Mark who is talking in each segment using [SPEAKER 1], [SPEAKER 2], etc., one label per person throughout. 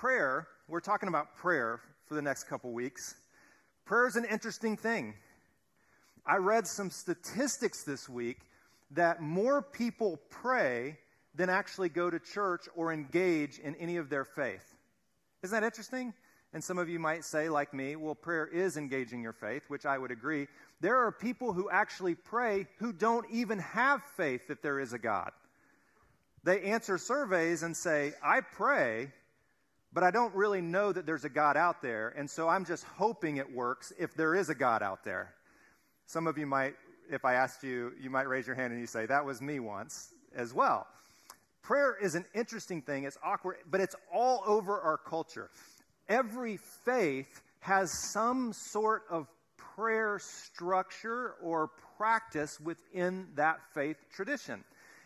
[SPEAKER 1] prayer, we're talking about prayer for the next couple weeks. Prayer is an interesting thing. I read some statistics this week that more people pray than actually go to church or engage in any of their faith. Isn't that interesting? And some of you might say, like me, well, prayer is engaging your faith, which I would agree. There are people who actually pray who don't even have faith that there is a God. They answer surveys and say, I pray, but I don't really know that there's a God out there, and so I'm just hoping it works if there is a God out there. Some of you might, if I asked you, you might raise your hand and you say, That was me once as well. Prayer is an interesting thing. It's awkward, but it's all over our culture. Every faith has some sort of prayer structure or practice within that faith tradition.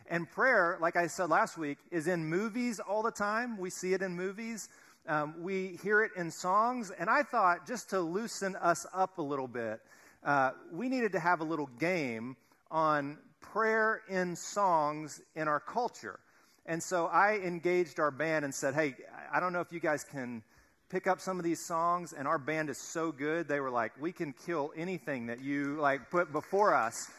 [SPEAKER 1] And prayer, like I said last week, is in movies all the time. We see it in movies. Um, we hear it in songs. And I thought, just to loosen us up a little bit, uh, we needed to have a little game on prayer in songs in our culture. And so I engaged our band and said, hey, I don't know if you guys can pick up some of these songs and our band is so good they were like we can kill anything that you like put before us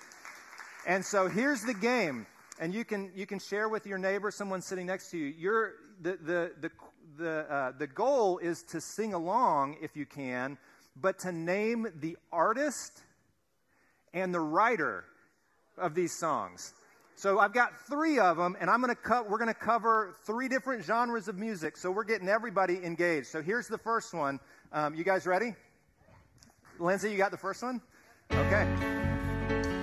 [SPEAKER 1] and so here's the game and you can you can share with your neighbor, someone sitting next to you. Your the the the the, uh, the goal is to sing along if you can, but to name the artist and the writer of these songs. So I've got three of them, and I'm to cut. We're going to cover three different genres of music. So we're getting everybody engaged. So here's the first one. Um, you guys ready? Lindsay, you got the first one? Okay.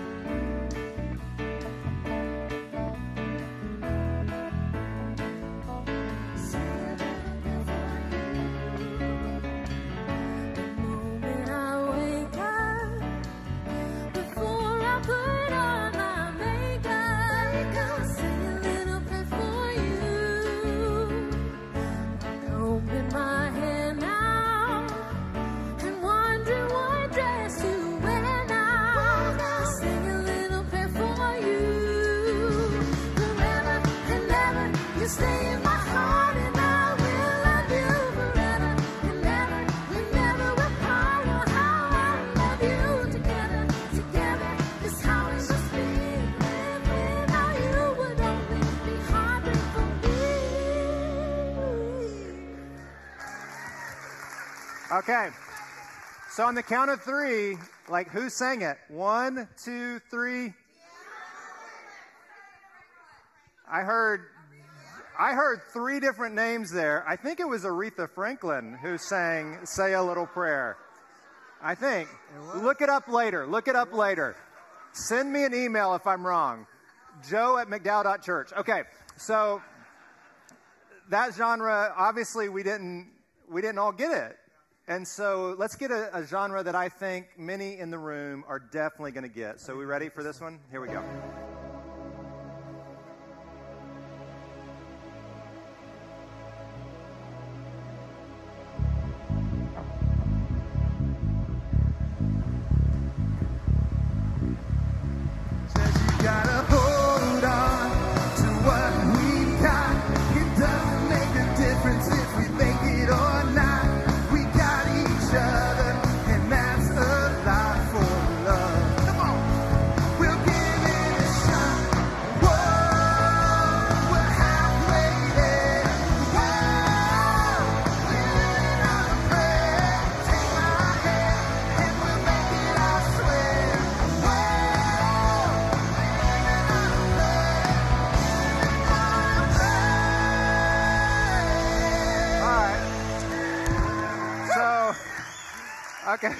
[SPEAKER 1] Okay. So on the count of three, like who sang it? One, two, three. I heard I heard three different names there. I think it was Aretha Franklin who sang Say a Little Prayer. I think. Look it up later. Look it up later. Send me an email if I'm wrong. Joe at McDowell.church. Okay, so that genre, obviously we didn't we didn't all get it. And so let's get a, a, genre that I think many in the room are definitely going to get. So, we ready for this one? Here we go. Okay.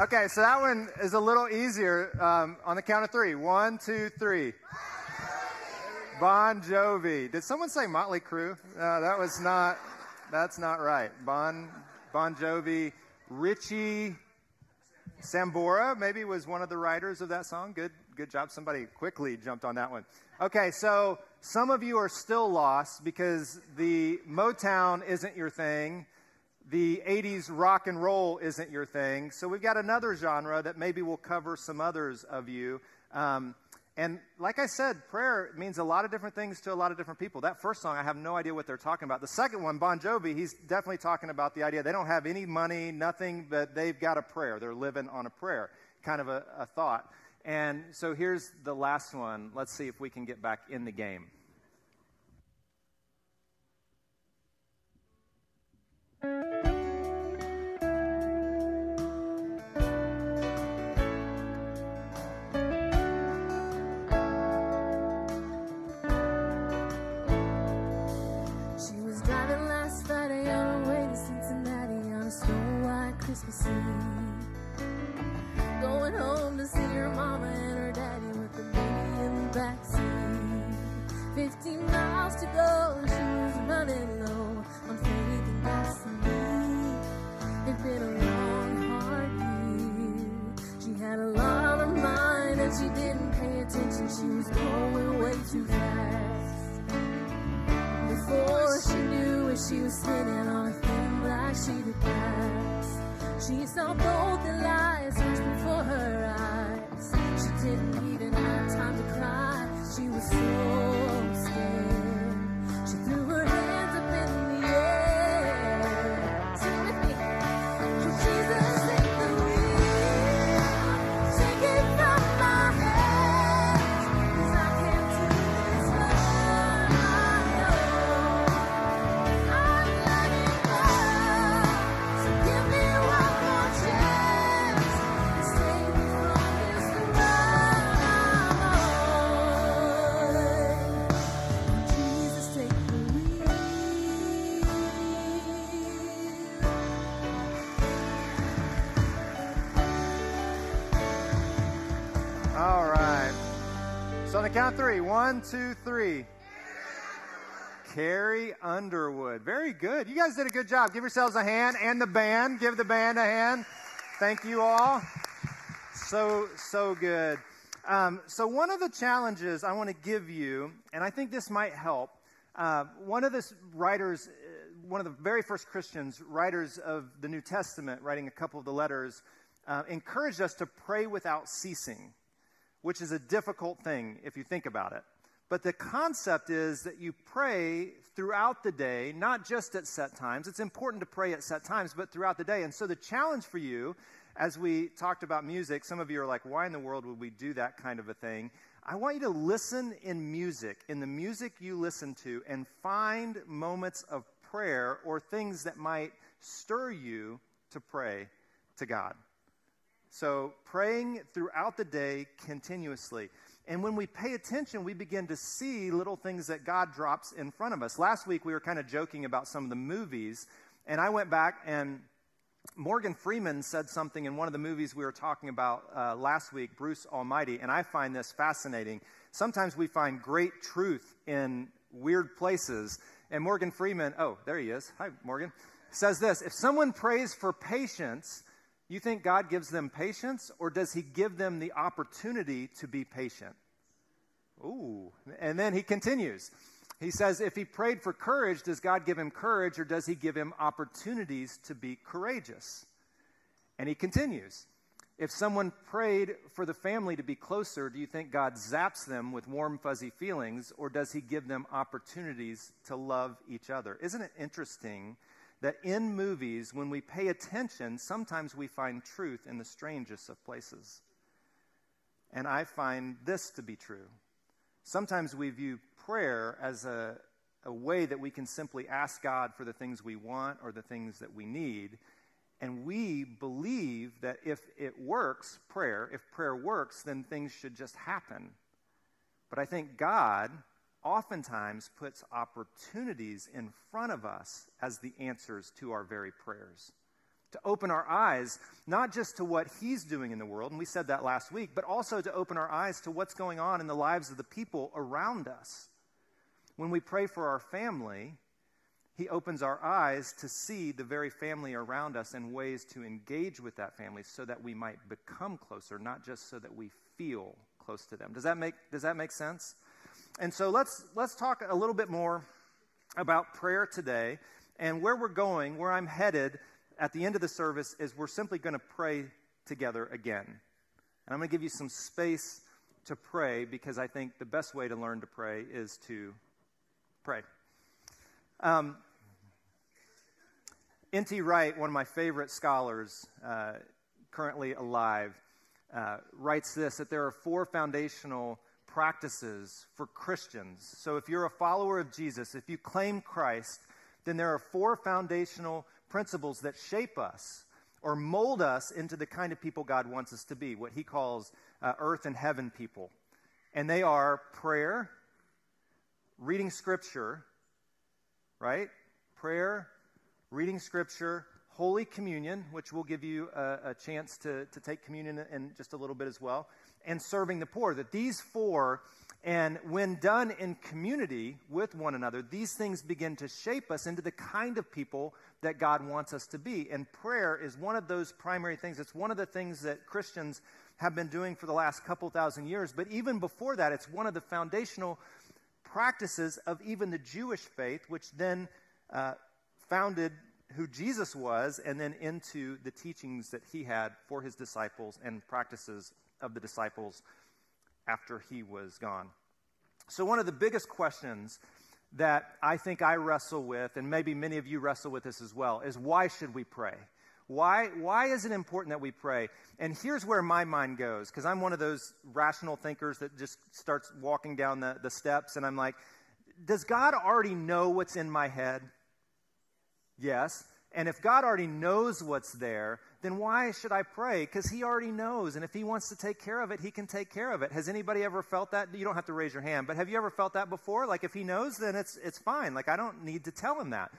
[SPEAKER 1] okay, so that one is a little easier um, on the count of three. One, two, three. Bon Jovi. Did someone say Motley Crue? Uh, that was not. That's not right. Bon Bon Jovi. Richie Sambora maybe was one of the writers of that song. Good, good job. Somebody quickly jumped on that one. Okay, so some of you are still lost because the Motown isn't your thing the 80s rock and roll isn't your thing. So we've got another genre that maybe will cover some others of you. Um, And like I said, prayer means a lot of different things to a lot of different people. That first song, I have no idea what they're talking about. The second one, Bon Jovi, he's definitely talking about the idea they don't have any money, nothing, but they've got a prayer. They're living on a prayer, kind of a, a thought. And so here's the last one. Let's see if we can get back in the game.
[SPEAKER 2] Christmas the
[SPEAKER 1] count of three. One, two, three. Carrie Underwood. Very good. You guys did a good job. Give yourselves a hand and the band. Give the band a hand. Thank you all. So, so good. Um, so, one of the challenges I want to give you, and I think this might help, uh, one of the writers, uh, one of the very first Christians, writers of the New Testament, writing a couple of the letters, uh, encouraged us to pray without ceasing which is a difficult thing if you think about it. But the concept is that you pray throughout the day, not just at set times. It's important to pray at set times, but throughout the day. And so the challenge for you, as we talked about music, some of you are like, why in the world would we do that kind of a thing? I want you to listen in music, in the music you listen to, and find moments of prayer or things that might stir you to pray to God. So, praying throughout the day continuously. And when we pay attention, we begin to see little things that God drops in front of us. Last week, we were kind of joking about some of the movies, and I went back and Morgan Freeman said something in one of the movies we were talking about uh, last week, Bruce Almighty, and I find this fascinating. Sometimes we find great truth in weird places. And Morgan Freeman, oh, there he is. Hi, Morgan. Says this If someone prays for patience, you think God gives them patience, or does he give them the opportunity to be patient? Ooh. And then he continues. He says, if he prayed for courage, does God give him courage, or does he give him opportunities to be courageous? And he continues. If someone prayed for the family to be closer, do you think God zaps them with warm, fuzzy feelings, or does he give them opportunities to love each other? Isn't it interesting that in movies, when we pay attention, sometimes we find truth in the strangest of places? And I find this to be true. Sometimes we view prayer as a, a way that we can simply ask God for the things we want or the things that we need. And we believe that if it works, prayer, if prayer works, then things should just happen. But I think God oftentimes puts opportunities in front of us as the answers to our very prayers. To open our eyes, not just to what He's doing in the world, and we said that last week, but also to open our eyes to what's going on in the lives of the people around us. When we pray for our family, He opens our eyes to see the very family around us and ways to engage with that family so that we might become closer, not just so that we feel close to them. Does that make, does that make sense? And so let's, let's talk a little bit more about prayer today and where we're going, where I'm headed at the end of the service is we're simply going to pray together again. And I'm going to give you some space to pray because I think the best way to learn to pray is to pray. Um, N.T. Wright, one of my favorite scholars, uh, currently alive, uh, writes this that there are four foundational practices for Christians. So if you're a follower of Jesus, if you claim Christ, then there are four foundational principles that shape us or mold us into the kind of people God wants us to be, what he calls uh, earth and heaven people. And they are prayer, reading scripture, right? Prayer, reading scripture, Holy Communion, which we'll give you a, a chance to, to take communion in just a little bit as well, and serving the poor. That these four, and when done in community with one another, these things begin to shape us into the kind of people that God wants us to be. And prayer is one of those primary things. It's one of the things that Christians have been doing for the last couple thousand years. But even before that, it's one of the foundational practices of even the Jewish faith, which then uh, founded who Jesus was and then into the teachings that he had for his disciples and practices of the disciples after he was gone. So, one of the biggest questions that I think I wrestle with, and maybe many of you wrestle with this as well, is why should we pray? Why, why is it important that we pray? And here's where my mind goes, because I'm one of those rational thinkers that just starts walking down the, the steps, and I'm like, does God already know what's in my head? Yes. And if God already knows what's there, then why should I pray? Because He already knows. And if He wants to take care of it, He can take care of it. Has anybody ever felt that? You don't have to raise your hand, but have you ever felt that before? Like, if He knows, then it's, it's fine. Like, I don't need to tell Him that.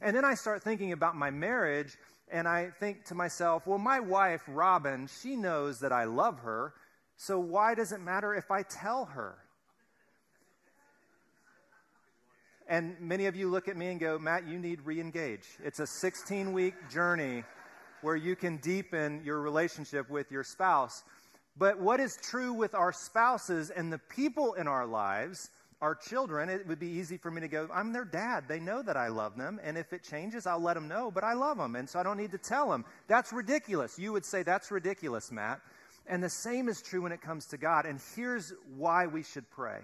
[SPEAKER 1] And then I start thinking about my marriage, and I think to myself, well, my wife, Robin, she knows that I love her, so why does it matter if I tell her? And many of you look at me and go, Matt, you need re engage. It's a 16 week journey where you can deepen your relationship with your spouse. But what is true with our spouses and the people in our lives, our children, it would be easy for me to go, I'm their dad. They know that I love them. And if it changes, I'll let them know, but I love them. And so I don't need to tell them. That's ridiculous. You would say, That's ridiculous, Matt. And the same is true when it comes to God. And here's why we should pray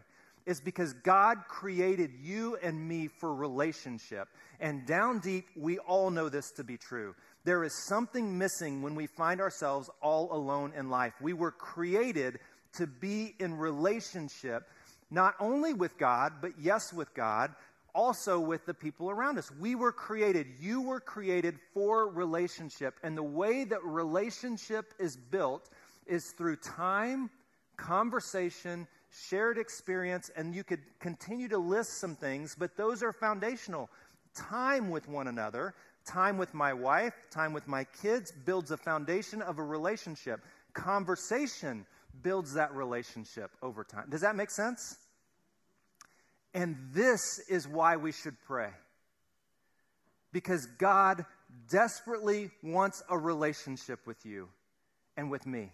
[SPEAKER 1] is because God created you and me for relationship. And down deep, we all know this to be true. There is something missing when we find ourselves all alone in life. We were created to be in relationship, not only with God, but yes, with God, also with the people around us. We were created, you were created for relationship. And the way that relationship is built is through time, conversation, shared experience, and you could continue to list some things, but those are foundational. Time with one another, time with my wife, time with my kids builds a foundation of a relationship. Conversation builds that relationship over time. Does that make sense? And this is why we should pray. Because God desperately wants a relationship with you and with me.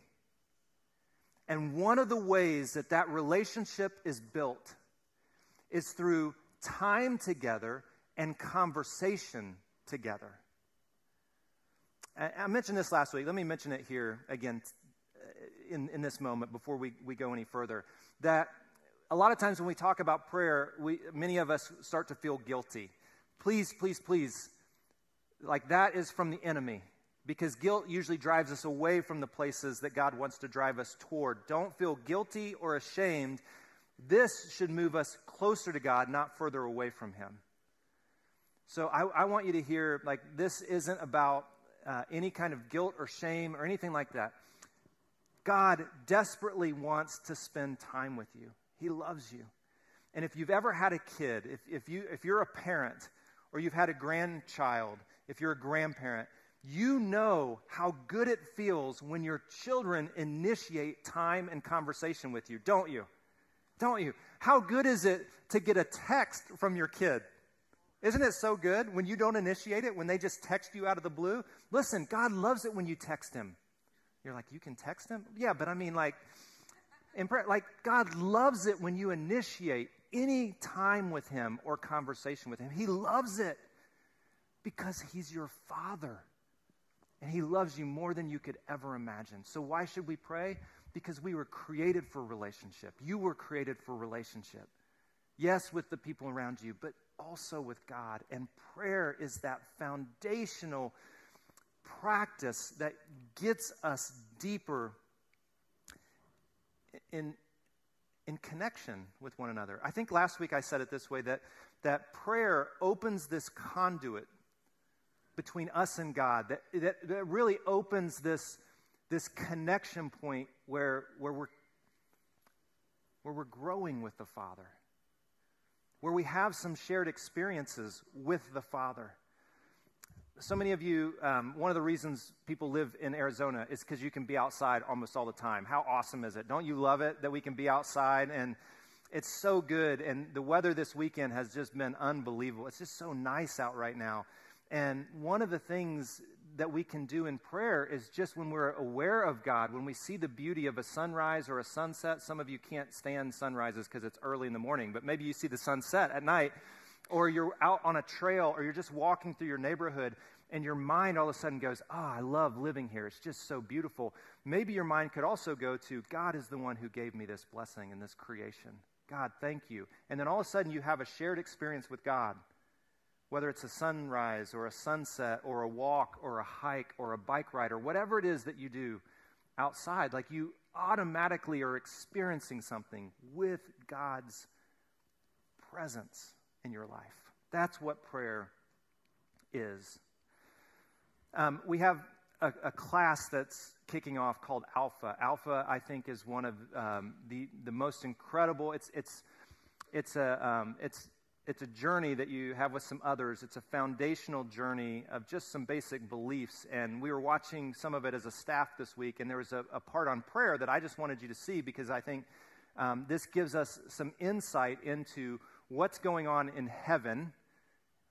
[SPEAKER 1] And one of the ways that that relationship is built is through time together and conversation together. I mentioned this last week. Let me mention it here again uh, in, in this moment before we, we go any further. That a lot of times when we talk about prayer, we, many of us start to feel guilty. Please, please, please. Like that is from the enemy because guilt usually drives us away from the places that God wants to drive us toward. Don't feel guilty or ashamed. This should move us closer to God, not further away from Him. So I, I want you to hear like, this isn't about uh, any kind of guilt or shame or anything like that. God desperately wants to spend time with you, He loves you. And if you've ever had a kid, if, if, you, if you're a parent, or you've had a grandchild, if you're a grandparent, you know how good it feels when your children initiate time and conversation with you, don't you? Don't you? How good is it to get a text from your kid? Isn't it so good when you don't initiate it, when they just text you out of the blue? Listen, God loves it when you text him. You're like, you can text him? Yeah, but I mean, like, in prayer, like, God loves it when you initiate any time with him or conversation with him. He loves it because he's your father. And He loves you more than you could ever imagine. So, why should we pray? because we were created for relationship. You were created for relationship. Yes, with the people around you, but also with God. And prayer is that foundational practice that gets us deeper in, in connection with one another. I think last week I said it this way that, that prayer opens this conduit between us and God, that, that, that really opens this, this connection point where, where, we're, where we're growing with the Father, where we have some shared experiences with the Father. So many of you, um, one of the reasons people live in Arizona is because you can be outside almost all the time. How awesome is it? Don't you love it that we can be outside? And it's so good. And the weather this weekend has just been unbelievable. It's just so nice out right now. And one of the things that we can do in prayer is just when we're aware of God, when we see the beauty of a sunrise or a sunset. Some of you can't stand sunrises because it's early in the morning, but maybe you see the sunset at night, or you're out on a trail, or you're just walking through your neighborhood, and your mind all of a sudden goes, Oh, I love living here. It's just so beautiful. Maybe your mind could also go to, God is the one who gave me this blessing and this creation. God, thank you. And then all of a sudden you have a shared experience with God whether it's a sunrise or a sunset or a walk or a hike or a bike ride or whatever it is that you do outside, like you automatically are experiencing something with God's presence in your life. That's what prayer is. Um, we have a, a, class that's kicking off called Alpha. Alpha, I think, is one of um, the the most incredible. It's it's it's a um, it's it's a journey that you have with some others. It's a foundational journey of just some basic beliefs. And we were watching some of it as a staff this week, and there was a, a part on prayer that I just wanted you to see because I think um, this gives us some insight into what's going on in heaven,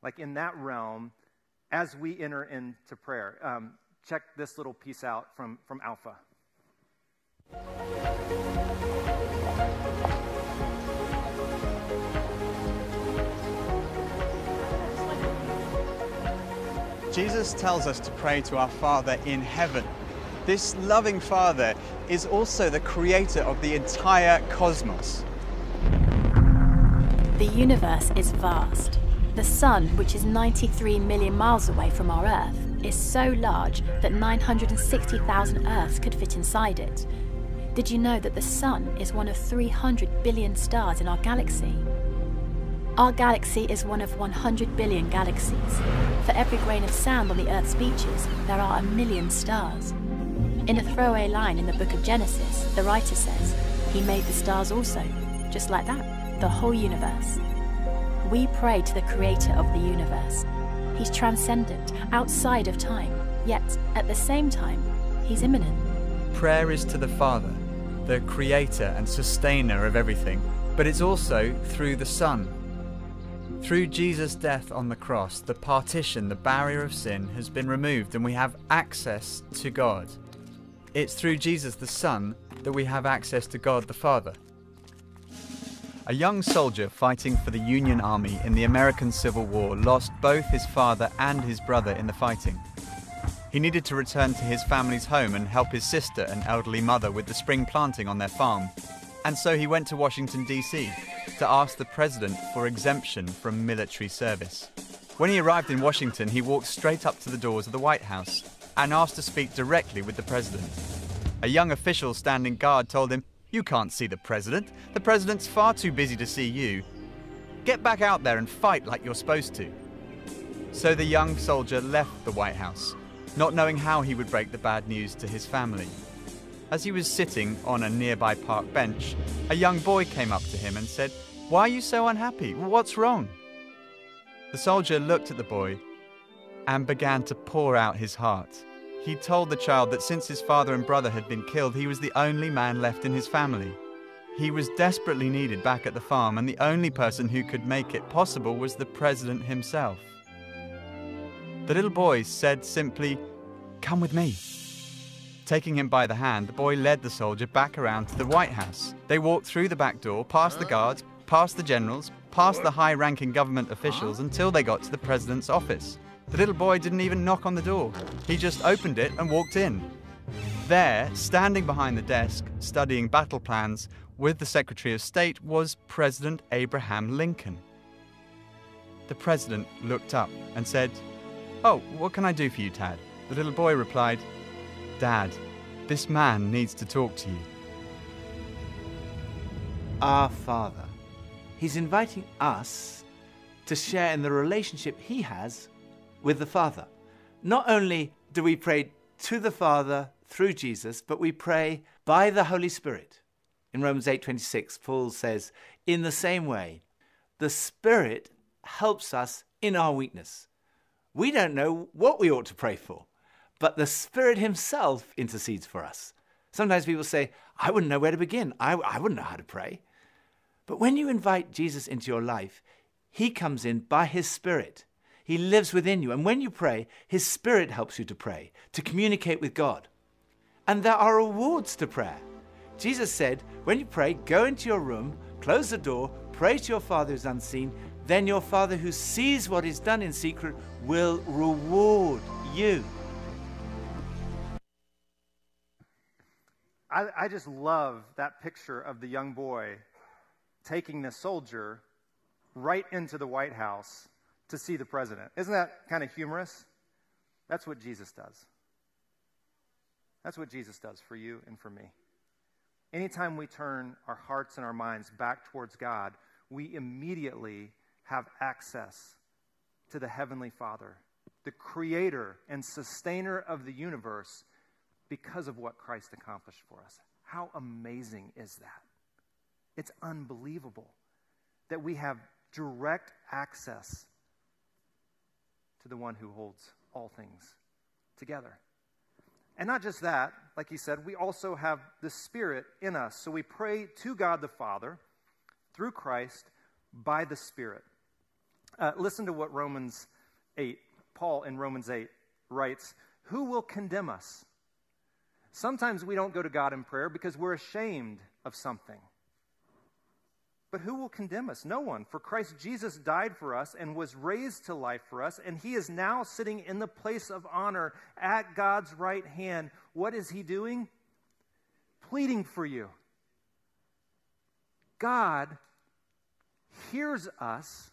[SPEAKER 1] like in that realm, as we enter into prayer. Um, check this little piece out from, from Alpha.
[SPEAKER 3] Jesus tells us to pray to our Father in heaven. This loving Father is also the creator of the entire cosmos.
[SPEAKER 4] The universe is vast. The Sun, which is 93 million miles away from our Earth, is so large that 960,000 Earths could fit inside it. Did you know that the Sun is one of 300 billion stars in our galaxy? Our galaxy is one of 100 billion galaxies. For every grain of sand on the Earth's beaches, there are a million stars. In a throwaway line in the book of Genesis, the writer says, He made the stars also, just like that, the whole universe. We pray to the creator of the universe. He's transcendent, outside of time, yet at the same time, he's immanent.
[SPEAKER 3] Prayer is to the Father, the creator and sustainer of everything, but it's also through the Son, through Jesus' death on the cross, the partition, the barrier of sin, has been removed and we have access to God. It's through Jesus the Son that we have access to God the Father. A young soldier fighting for the Union Army in the American Civil War lost both his father and his brother in the fighting. He needed to return to his family's home and help his sister and elderly mother with the spring planting on their farm. And so he went to Washington, D.C. to ask the president for exemption from military service. When he arrived in Washington, he walked straight up to the doors of the White House and asked to speak directly with the president. A young official standing guard told him, You can't see the president. The president's far too busy to see you. Get back out there and fight like you're supposed to. So the young soldier left the White House, not knowing how he would break the bad news to his family. As he was sitting on a nearby park bench, a young boy came up to him and said, Why are you so unhappy? What's wrong? The soldier looked at the boy and began to pour out his heart. He told the child that since his father and brother had been killed, he was the only man left in his family. He was desperately needed back at the farm, and the only person who could make it possible was the president himself. The little boy said simply, Come with me. Taking him by the hand, the boy led the soldier back around to the White House. They walked through the back door, past the guards, past the generals, past the high ranking government officials until they got to the president's office. The little boy didn't even knock on the door. He just opened it and walked in. There, standing behind the desk, studying battle plans with the Secretary of State, was President Abraham Lincoln. The president looked up and said, Oh, what can I do for you, Tad? The little boy replied, Dad, this man needs to talk to you.
[SPEAKER 5] Our Father. He's inviting us to share in the relationship he has with the Father. Not only do we pray to the Father through Jesus, but we pray by the Holy Spirit. In Romans 8:26, Paul says, "In the same way, the Spirit helps us in our weakness. We don't know what we ought to pray for, but the Spirit Himself intercedes for us. Sometimes people say, I wouldn't know where to begin. I, I wouldn't know how to pray. But when you invite Jesus into your life, He comes in by His Spirit. He lives within you. And when you pray, His Spirit helps you to pray, to communicate with God. And there are rewards to prayer. Jesus said, when you pray, go into your room, close the door, pray to your Father who's unseen, then your Father who sees what is done in secret will reward you.
[SPEAKER 1] I, I just love that picture of the young boy taking the soldier right into the White House to see the president. Isn't that kind of humorous? That's what Jesus does. That's what Jesus does for you and for me. Anytime we turn our hearts and our minds back towards God, we immediately have access to the Heavenly Father, the creator and sustainer of the universe, because of what Christ accomplished for us. How amazing is that? It's unbelievable that we have direct access to the one who holds all things together. And not just that, like he said, we also have the Spirit in us. So we pray to God the Father through Christ by the Spirit. Uh, listen to what Romans 8, Paul in Romans 8 writes Who will condemn us? Sometimes we don't go to God in prayer because we're ashamed of something. But who will condemn us? No one. For Christ Jesus died for us and was raised to life for us, and he is now sitting in the place of honor at God's right hand. What is he doing? Pleading for you. God hears us,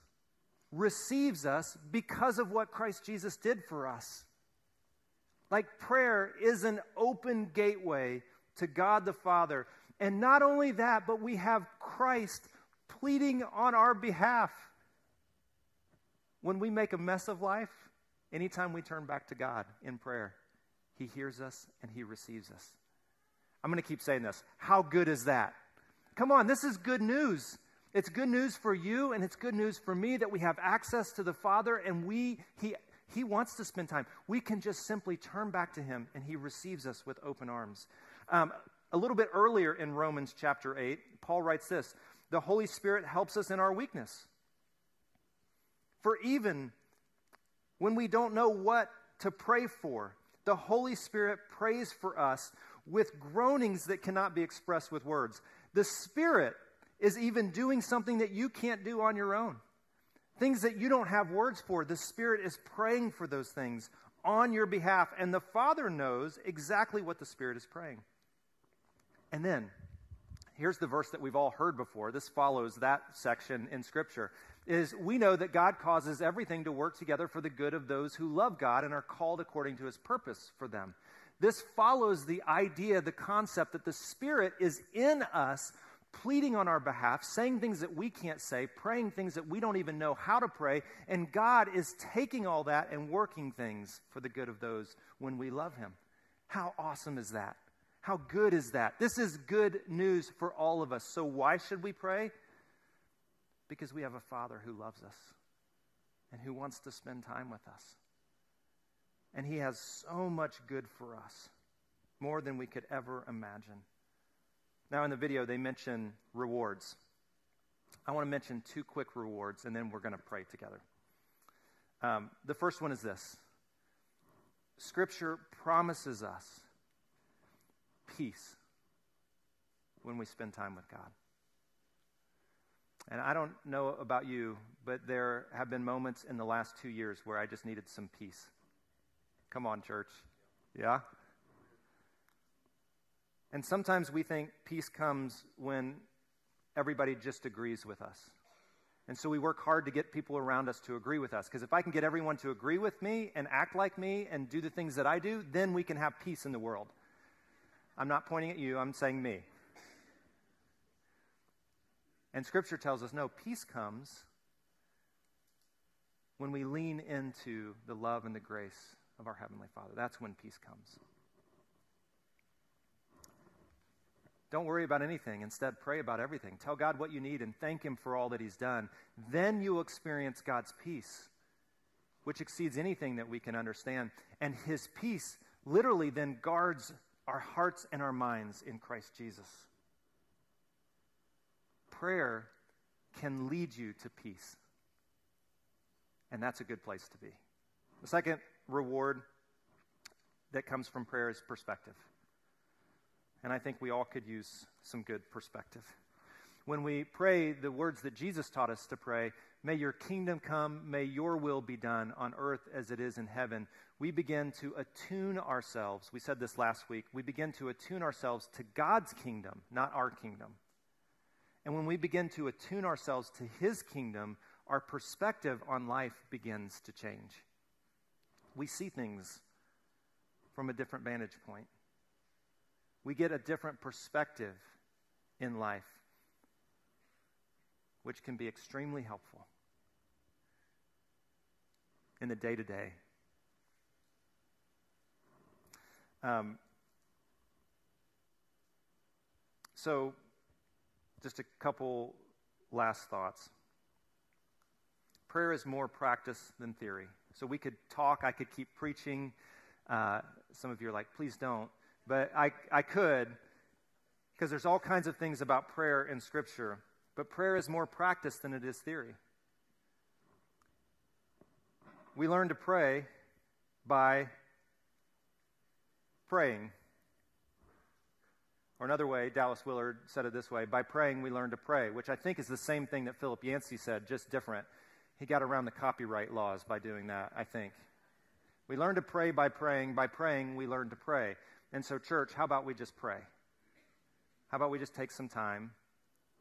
[SPEAKER 1] receives us because of what Christ Jesus did for us. Like prayer is an open gateway to God the Father. And not only that, but we have Christ pleading on our behalf. When we make a mess of life, anytime we turn back to God in prayer, He hears us and He receives us. I'm going to keep saying this. How good is that? Come on, this is good news. It's good news for you and it's good news for me that we have access to the Father and we he he wants to spend time. We can just simply turn back to him and he receives us with open arms. Um, a little bit earlier in Romans chapter 8, Paul writes this the Holy Spirit helps us in our weakness. For even when we don't know what to pray for, the Holy Spirit prays for us with groanings that cannot be expressed with words. The Spirit is even doing something that you can't do on your own. Things that you don't have words for. The Spirit is praying for those things on your behalf, and the Father knows exactly what the Spirit is praying. And then, here's the verse that we've all heard before. This follows that section in Scripture. Is we know that God causes everything to work together for the good of those who love God and are called according to his purpose for them. This follows the idea, the concept that the Spirit is in us, pleading on our behalf, saying things that we can't say, praying things that we don't even know how to pray, and God is taking all that and working things for the good of those when we love Him. How awesome is that? How good is that? This is good news for all of us. So, why should we pray? Because we have a Father who loves us and who wants to spend time with us. And He has so much good for us, more than we could ever imagine. Now, in the video, they mention rewards. I want to mention two quick rewards, and then we're going to pray together. Um, the first one is this Scripture promises us peace when we spend time with God. And I don't know about you, but there have been moments in the last two years where I just needed some peace. Come on, church. Yeah? And sometimes we think peace comes when everybody just agrees with us. And so we work hard to get people around us to agree with us. Because if I can get everyone to agree with me and act like me and do the things that I do, then we can have peace in the world. I'm not pointing at you, I'm saying me. And Scripture tells us no, peace comes when we lean into the love and the grace of our Heavenly Father. That's when peace comes. Don't worry about anything. Instead, pray about everything. Tell God what you need and thank Him for all that He's done. Then you will experience God's peace, which exceeds anything that we can understand. And His peace literally then guards our hearts and our minds in Christ Jesus. Prayer can lead you to peace. And that's a good place to be. The second reward that comes from prayer is perspective. And I think we all could use some good perspective. When we pray the words that Jesus taught us to pray, may your kingdom come, may your will be done on earth as it is in heaven, we begin to attune ourselves. We said this last week. We begin to attune ourselves to God's kingdom, not our kingdom. And when we begin to attune ourselves to His kingdom, our perspective on life begins to change. We see things from a different vantage point we get a different perspective in life, which can be extremely helpful in the day to day. So, just a couple last thoughts. Prayer is more practice than theory. So, we could talk, I could keep preaching. Uh, some of you are like, please don't. But I, I could, because there's all kinds of things about prayer in Scripture. But prayer is more practice than it is theory. We learn to pray by praying. Or another way, Dallas Willard said it this way by praying, we learn to pray, which I think is the same thing that Philip Yancey said, just different. He got around the copyright laws by doing that, I think. We learn to pray by praying. By praying, we learn to pray. And so, church, how about we just pray? How about we just take some time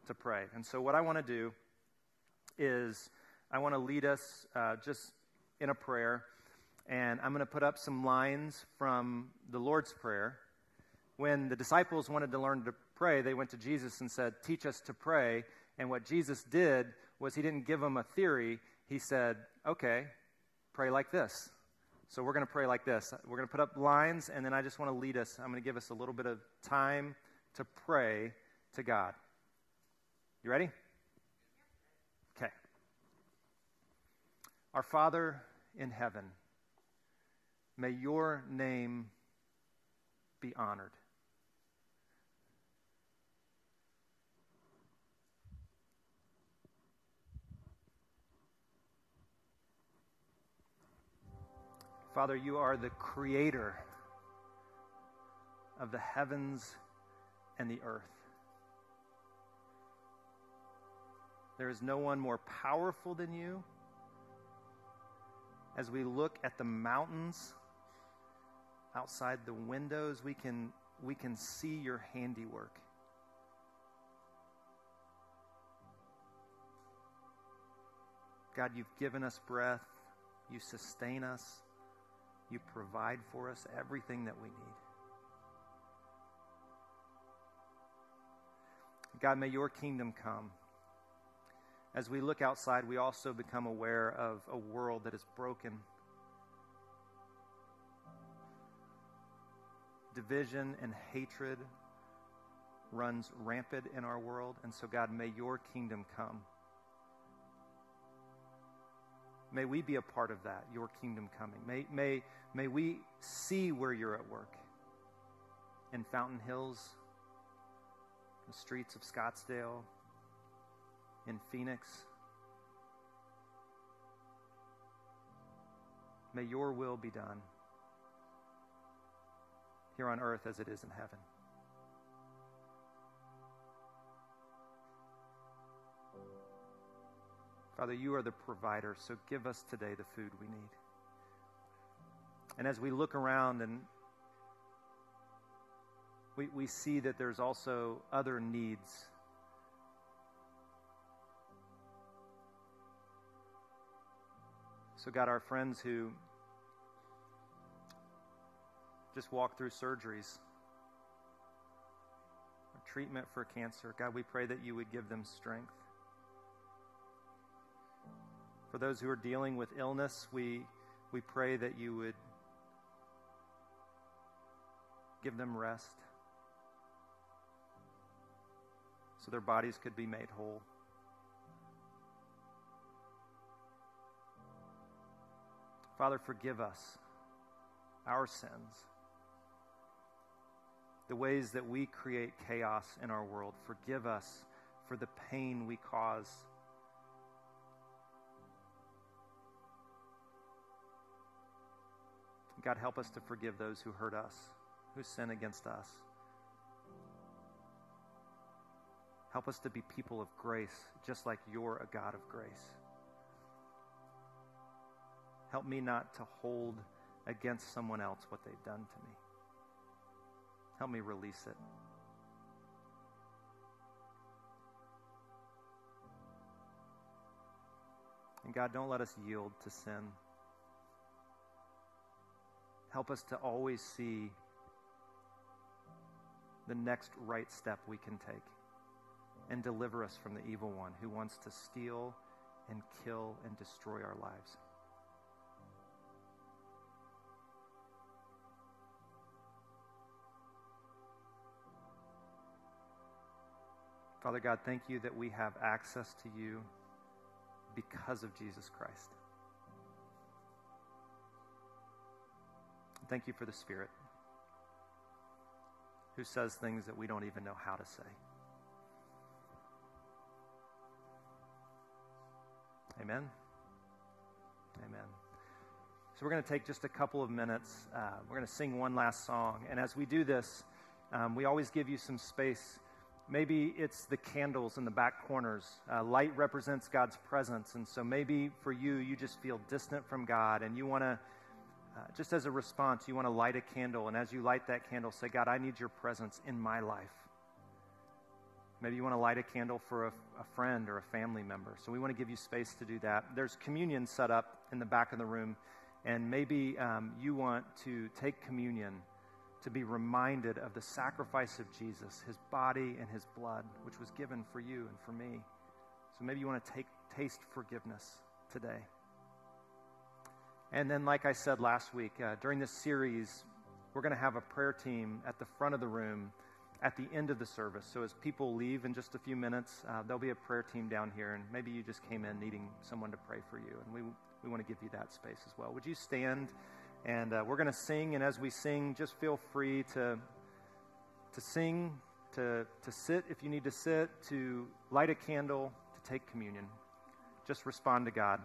[SPEAKER 1] to pray? And so, what I want to do is I want to lead us uh, just in a prayer. And I'm going to put up some lines from the Lord's Prayer. When the disciples wanted to learn to pray, they went to Jesus and said, Teach us to pray. And what Jesus did was he didn't give them a theory. He said, Okay, pray like this. So we're going to pray like this. We're going to put up lines, and then I just want to lead us. I'm going to give us a little bit of time to pray to God. You ready? Okay. Our Father in heaven, may your name be honored. Father, you are the creator of the heavens and the earth. There is no one more powerful than you. As we look at the mountains outside the windows, we can, we can see your handiwork. God, you've given us breath, you sustain us. You provide for us everything that we need. God, may your kingdom come. As we look outside, we also become aware of a world that is broken. Division and hatred runs rampant in our world. And so, God, may your kingdom come. May we be a part of that, your kingdom coming. May, may, may we see where you're at work in Fountain Hills, the streets of Scottsdale, in Phoenix. May your will be done here on earth as it is in heaven. Father, you are the provider, so give us today the food we need. And as we look around and we, we see that there's also other needs. So, God, our friends who just walk through surgeries or treatment for cancer, God, we pray that you would give them strength. For those who are dealing with illness, we, we pray that you would give them rest so their bodies could be made whole. Father, forgive us our sins, the ways that we create chaos in our world. Forgive us for the pain we cause. God, help us to forgive those who hurt us, who sin against us. Help us to be people of grace, just like you're a God of grace. Help me not to hold against someone else what they've done to me. Help me release it. And God, don't let us yield to sin. Help us to always see the next right step we can take and deliver us from the evil one who wants to steal and kill and destroy our lives. Father God, thank you that we have access to you because of Jesus Christ. Thank you for the Spirit who says things that we don't even know how to say. Amen. Amen. So we're going to take just a couple of minutes. Uh, we're going to sing one last song. And as we do this, um, we always give you some space. Maybe it's the candles in the back corners. Uh, light represents God's presence. And so maybe for you, you just feel distant from God and you want to, uh, just as a response, you want to light a candle. And as you light that candle, say, God, I need your presence in my life. Maybe you want to light a candle for a, a, friend or a family member. So we want to give you space to do that. There's communion set up in the back of the room, and maybe um, you want to take communion to be reminded of the sacrifice of Jesus, his body and his blood, which was given for you and for me. So maybe you want to take taste forgiveness today. And then, like I said last week, uh, during this series, we're going to have a prayer team at the front of the room at the end of the service. So as people leave in just a few minutes, uh, there'll be a prayer team down here, and maybe you just came in needing someone to pray for you, and we we want to give you that space as well. Would you stand? And uh, we're going to sing, and as we sing, just feel free to to sing, to to sit if you need to sit, to light a candle, to take communion. Just respond to God.